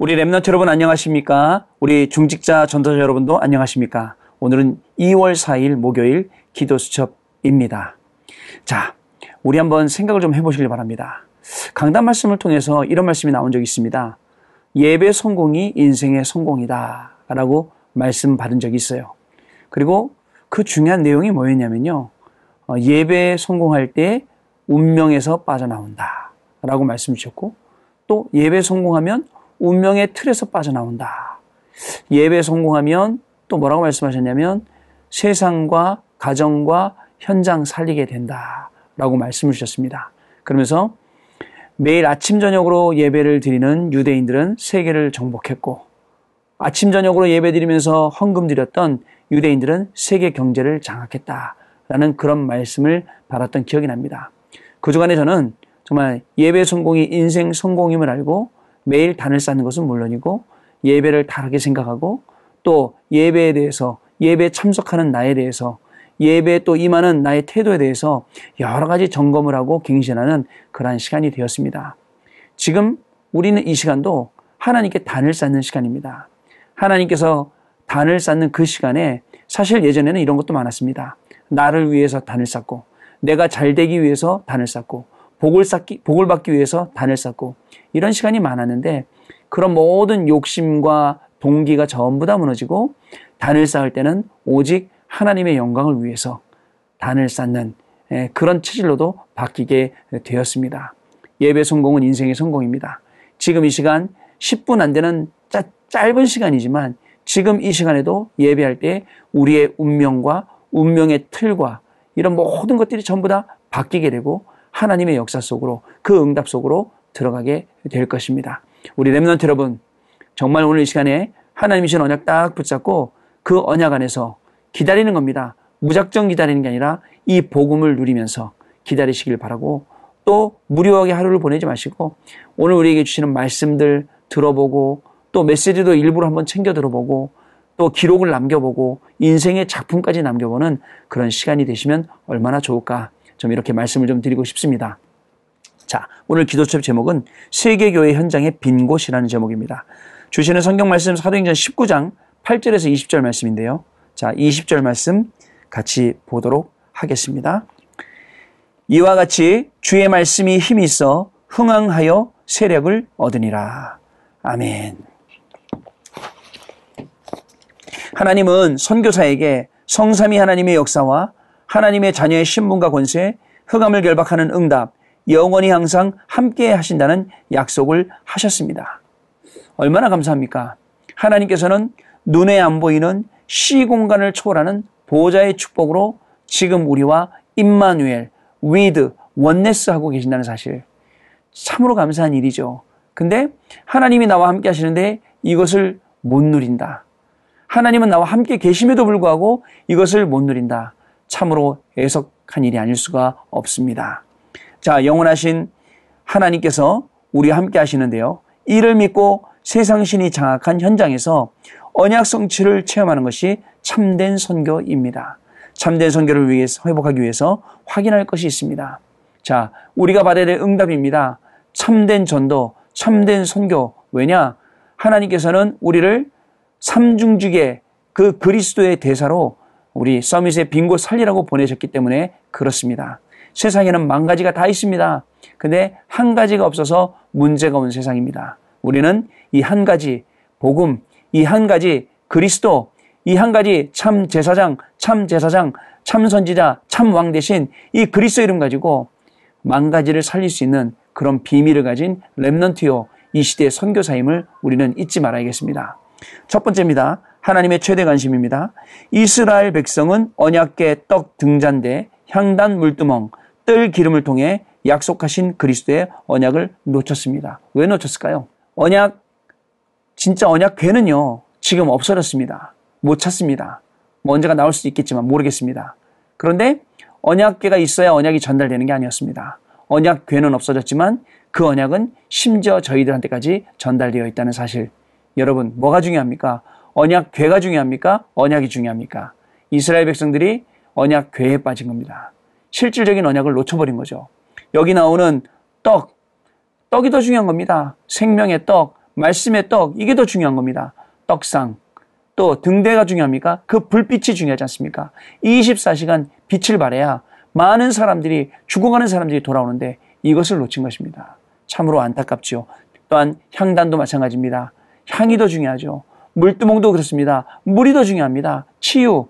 우리 랩너트 여러분 안녕하십니까? 우리 중직자 전도자 여러분도 안녕하십니까? 오늘은 2월 4일 목요일 기도 수첩입니다. 자, 우리 한번 생각을 좀 해보시길 바랍니다. 강단 말씀을 통해서 이런 말씀이 나온 적이 있습니다. 예배 성공이 인생의 성공이다. 라고 말씀 받은 적이 있어요. 그리고 그 중요한 내용이 뭐였냐면요. 어, 예배 성공할 때 운명에서 빠져나온다. 라고 말씀 주셨고, 또 예배 성공하면 운명의 틀에서 빠져나온다. 예배 성공하면 또 뭐라고 말씀하셨냐면 세상과 가정과 현장 살리게 된다. 라고 말씀을 주셨습니다. 그러면서 매일 아침, 저녁으로 예배를 드리는 유대인들은 세계를 정복했고 아침, 저녁으로 예배 드리면서 헌금 드렸던 유대인들은 세계 경제를 장악했다. 라는 그런 말씀을 받았던 기억이 납니다. 그 주간에 저는 정말 예배 성공이 인생 성공임을 알고 매일 단을 쌓는 것은 물론이고 예배를 다르게 생각하고 또 예배에 대해서 예배 참석하는 나에 대해서 예배에 또 임하는 나의 태도에 대해서 여러 가지 점검을 하고 갱신하는 그러한 시간이 되었습니다. 지금 우리는 이 시간도 하나님께 단을 쌓는 시간입니다. 하나님께서 단을 쌓는 그 시간에 사실 예전에는 이런 것도 많았습니다. 나를 위해서 단을 쌓고 내가 잘 되기 위해서 단을 쌓고 복을 쌓기 복을 받기 위해서 단을 쌓고 이런 시간이 많았는데 그런 모든 욕심과 동기가 전부 다 무너지고 단을 쌓을 때는 오직 하나님의 영광을 위해서 단을 쌓는 예, 그런 체질로도 바뀌게 되었습니다. 예배 성공은 인생의 성공입니다. 지금 이 시간 10분 안 되는 짧은 시간이지만 지금 이 시간에도 예배할 때 우리의 운명과 운명의 틀과 이런 모든 것들이 전부 다 바뀌게 되고 하나님의 역사 속으로 그 응답 속으로 들어가게 될 것입니다. 우리 렘넌트 여러분 정말 오늘 이 시간에 하나님이 신 언약 딱 붙잡고 그 언약 안에서 기다리는 겁니다. 무작정 기다리는 게 아니라 이 복음을 누리면서 기다리시길 바라고 또 무료하게 하루를 보내지 마시고 오늘 우리에게 주시는 말씀들 들어보고 또 메시지도 일부러 한번 챙겨 들어보고 또 기록을 남겨보고 인생의 작품까지 남겨보는 그런 시간이 되시면 얼마나 좋을까 좀 이렇게 말씀을 좀 드리고 싶습니다. 자, 오늘 기도첩 제목은 세계교회 현장의 빈 곳이라는 제목입니다. 주시는 성경 말씀 사도행전 19장 8절에서 20절 말씀인데요. 자, 20절 말씀 같이 보도록 하겠습니다. 이와 같이 주의 말씀이 힘이 있어 흥황하여 세력을 얻으니라. 아멘. 하나님은 선교사에게 성삼위 하나님의 역사와 하나님의 자녀의 신분과 권세, 흑암을 결박하는 응답, 영원히 항상 함께 하신다는 약속을 하셨습니다. 얼마나 감사합니까? 하나님께서는 눈에 안 보이는 시공간을 초월하는 보좌의 축복으로 지금 우리와 임마누엘, with, oneness 하고 계신다는 사실. 참으로 감사한 일이죠. 근데 하나님이 나와 함께 하시는데 이것을 못 누린다. 하나님은 나와 함께 계심에도 불구하고 이것을 못 누린다. 참으로 애석한 일이 아닐 수가 없습니다. 자, 영원하신 하나님께서 우리와 함께 하시는데요. 이를 믿고 세상 신이 장악한 현장에서 언약 성취를 체험하는 것이 참된 선교입니다. 참된 선교를 위해서 회복하기 위해서 확인할 것이 있습니다. 자, 우리가 받아야 될 응답입니다. 참된 전도, 참된 선교. 왜냐? 하나님께서는 우리를 삼중직의 그 그리스도의 대사로 우리 서밋의 빈곳 살리라고 보내셨기 때문에 그렇습니다. 세상에는 만 가지가 다 있습니다. 근데 한 가지가 없어서 문제가 온 세상입니다. 우리는 이 한 가지 복음, 이 한 가지 그리스도, 이 한 가지 참 제사장, 참 제사장, 참 선지자, 참 왕 대신 이 그리스도 이름 가지고 만 가지를 살릴 수 있는 그런 비밀을 가진 렘넌트요 이 시대의 선교사임을 우리는 잊지 말아야겠습니다. 첫 번째입니다. 하나님의 최대 관심입니다. 이스라엘 백성은 언약계 떡 등잔대, 향단 물두멍, 뜰 기름을 통해 약속하신 그리스도의 언약을 놓쳤습니다. 왜 놓쳤을까요? 언약, 진짜 언약궤는요, 지금 없어졌습니다. 못 찾습니다. 뭐 언제가 나올 수도 있겠지만 모르겠습니다. 그런데 언약궤가 있어야 언약이 전달되는 게 아니었습니다. 언약궤는 없어졌지만 그 언약은 심지어 저희들한테까지 전달되어 있다는 사실. 여러분, 뭐가 중요합니까? 언약 괴가 중요합니까? 언약이 중요합니까? 이스라엘 백성들이 언약 괴에 빠진 겁니다. 실질적인 언약을 놓쳐버린 거죠. 여기 나오는 떡, 떡이 더 중요한 겁니다. 생명의 떡, 말씀의 떡, 이게 더 중요한 겁니다. 떡상. 또 등대가 중요합니까? 그 불빛이 중요하지 않습니까? 24시간 빛을 발해야 많은 사람들이 죽어가는 사람들이 돌아오는데 이것을 놓친 것입니다. 참으로 안타깝지요. 또한 향단도 마찬가지입니다. 향이 더 중요하죠. 물두멍도 그렇습니다. 물이 더 중요합니다. 치유.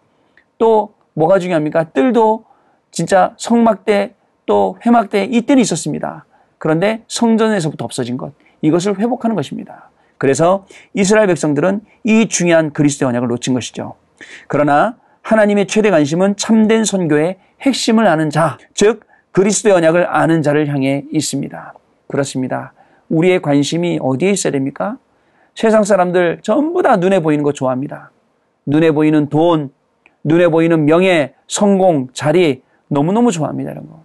또 뭐가 중요합니까? 뜰도 진짜 성막대 또 회막대 이때는 있었습니다. 그런데 성전에서부터 없어진 것. 이것을 회복하는 것입니다. 그래서 이스라엘 백성들은 이 중요한 그리스도의 언약을 놓친 것이죠. 그러나 하나님의 최대 관심은 참된 선교의 핵심을 아는 자, 즉 그리스도의 언약을 아는 자를 향해 있습니다. 그렇습니다. 우리의 관심이 어디에 있어야 됩니까? 세상 사람들 전부 다 눈에 보이는 거 좋아합니다. 눈에 보이는 돈, 눈에 보이는 명예, 성공, 자리 너무너무 좋아합니다. 이런 거.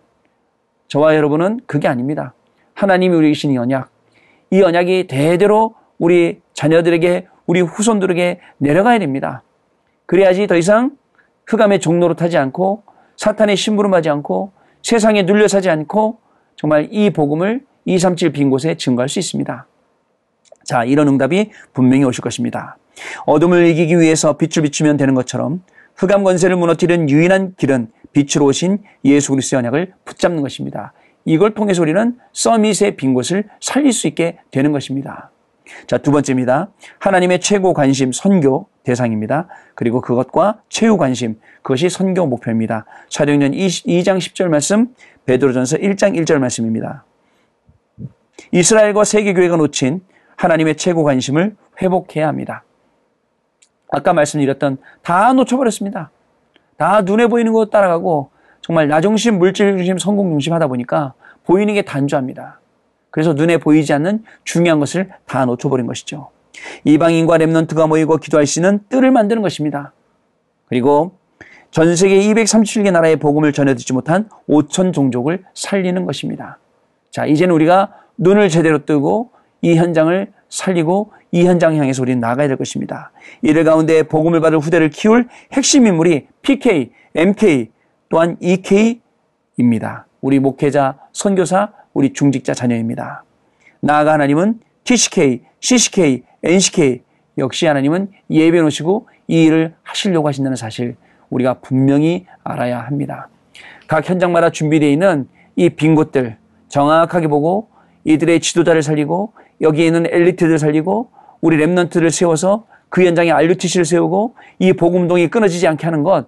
저와 여러분은 그게 아닙니다. 하나님이 우리 이 언약, 이 언약이 대대로 우리 자녀들에게, 우리 후손들에게 내려가야 됩니다. 그래야지 더 이상 흑암의 종로로 타지 않고 사탄의 심부름하지 않고 세상에 눌려 사지 않고 정말 이 복음을 237 빈 곳에 증거할 수 있습니다. 자, 이런 응답이 분명히 오실 것입니다. 어둠을 이기기 위해서 빛을 비추면 되는 것처럼 흑암 권세를 무너뜨리는 유일한 길은 빛으로 오신 예수 그리스도의 언약을 붙잡는 것입니다. 이걸 통해서 우리는 서밋의 빈 곳을 살릴 수 있게 되는 것입니다. 자, 두 번째입니다. 하나님의 최고 관심, 선교 대상입니다. 그리고 그것과 최후 관심, 그것이 선교 목표입니다. 사도행전 2장 10절 말씀, 베드로전서 1장 1절 말씀입니다. 이스라엘과 세계 교회가 놓친 하나님의 최고 관심을 회복해야 합니다. 아까 말씀드렸던 다 놓쳐버렸습니다. 다 눈에 보이는 것 따라가고 정말 나 중심, 물질 중심, 성공 중심 하다 보니까 보이는 게 단조합니다. 그래서 눈에 보이지 않는 중요한 것을 다 놓쳐버린 것이죠. 이방인과 랩넌트가 모이고 기도할 수 있는 뜰을 만드는 것입니다. 그리고 전 세계 237개 나라의 복음을 전해 듣지 못한 5천 종족을 살리는 것입니다. 자, 이제는 우리가 눈을 제대로 뜨고 이 현장을 살리고 이 현장 향해서 우리는 나가야 될 것입니다. 이들 가운데 복음을 받을 후대를 키울 핵심 인물이 PK, MK, 또한 EK입니다. 우리 목회자, 선교사, 우리 중직자 자녀입니다. 나아가 하나님은 TCK, CCK, NCK 역시 하나님은 예배 놓으시고 이 일을 하시려고 하신다는 사실 우리가 분명히 알아야 합니다. 각 현장마다 준비되어 있는 이 빈 곳들 정확하게 보고 이들의 지도자를 살리고 여기에 있는 엘리트들을 살리고 우리 랩런트를 세워서 그 현장에 RUTC를 세우고 이 복음동이 끊어지지 않게 하는 것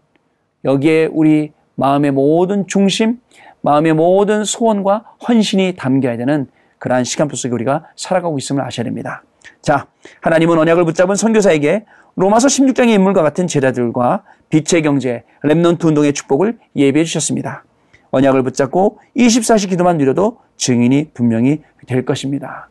여기에 우리 마음의 모든 중심, 마음의 모든 소원과 헌신이 담겨야 되는 그러한 시간표 속에 우리가 살아가고 있음을 아셔야 됩니다. 자, 하나님은 언약을 붙잡은 선교사에게 로마서 16장의 인물과 같은 제자들과 빛의 경제, Remnant 운동의 축복을 예비해 주셨습니다. 언약을 붙잡고 24시 기도만 누려도 증인이 분명히 될 것입니다.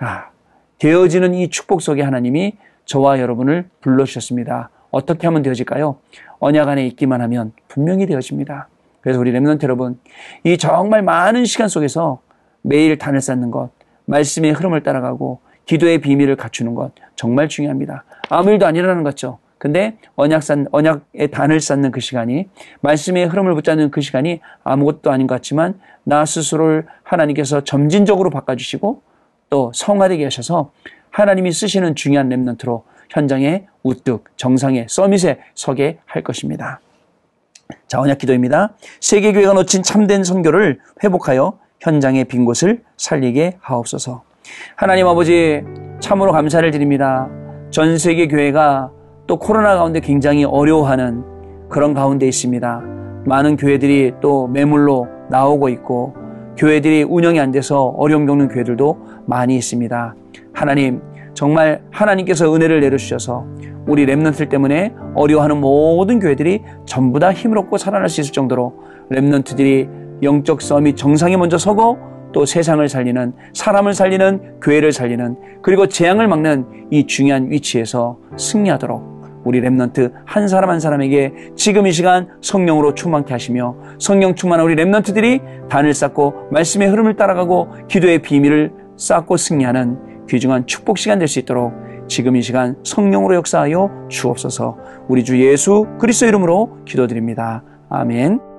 자, 되어지는 이 축복 속에 하나님이 저와 여러분을 불러주셨습니다. 어떻게 하면 되어질까요? 언약 안에 있기만 하면 분명히 되어집니다. 그래서 우리 랩런트 여러분, 이 정말 많은 시간 속에서 매일 단을 쌓는 것, 말씀의 흐름을 따라가고 기도의 비밀을 갖추는 것 정말 중요합니다. 아무 일도 것 같죠? 근데 언약 쌓, 언약의 단을 쌓는 그 시간이 말씀의 흐름을 붙잡는 그 시간이 아무것도 아닌 것 같지만 나 스스로를 하나님께서 점진적으로 바꿔주시고 또 성화되게 하셔서 하나님이 쓰시는 중요한 랩런트로 현장에 우뚝 정상에 서밋에 서게 할 것입니다. 자, 언약 기도입니다. 세계교회가 놓친 참된 선교를 회복하여 현장의 빈 곳을 살리게 하옵소서. 하나님 아버지 참으로 감사를 드립니다. 전 세계 교회가 또 코로나 가운데 굉장히 어려워하는 그런 가운데 있습니다. 많은 교회들이 또 매물로 나오고 있고 교회들이 운영이 안 돼서 어려움 겪는 교회들도 많이 있습니다. 하나님 정말 하나님께서 은혜를 내려주셔서 우리 Remnant 때문에 어려워하는 모든 교회들이 전부 다 힘을 얻고 살아날 수 있을 정도로 Remnant들이 영적 summit 정상에 먼저 서고 또 세상을 살리는 사람을 살리는 교회를 살리는 그리고 재앙을 막는 이 중요한 위치에서 승리하도록 우리 Remnant 한 사람 한 사람에게 지금 이 시간 성령으로 충만케 하시며 성령 충만한 우리 Remnant들이 단을 쌓고 말씀의 흐름을 따라가고 기도의 비밀을 쌓고 승리하는 귀중한 축복 시간 될 수 있도록 지금 이 시간 성령으로 역사하여 주옵소서 우리 주 예수 그리스도 이름으로 기도드립니다. 아멘.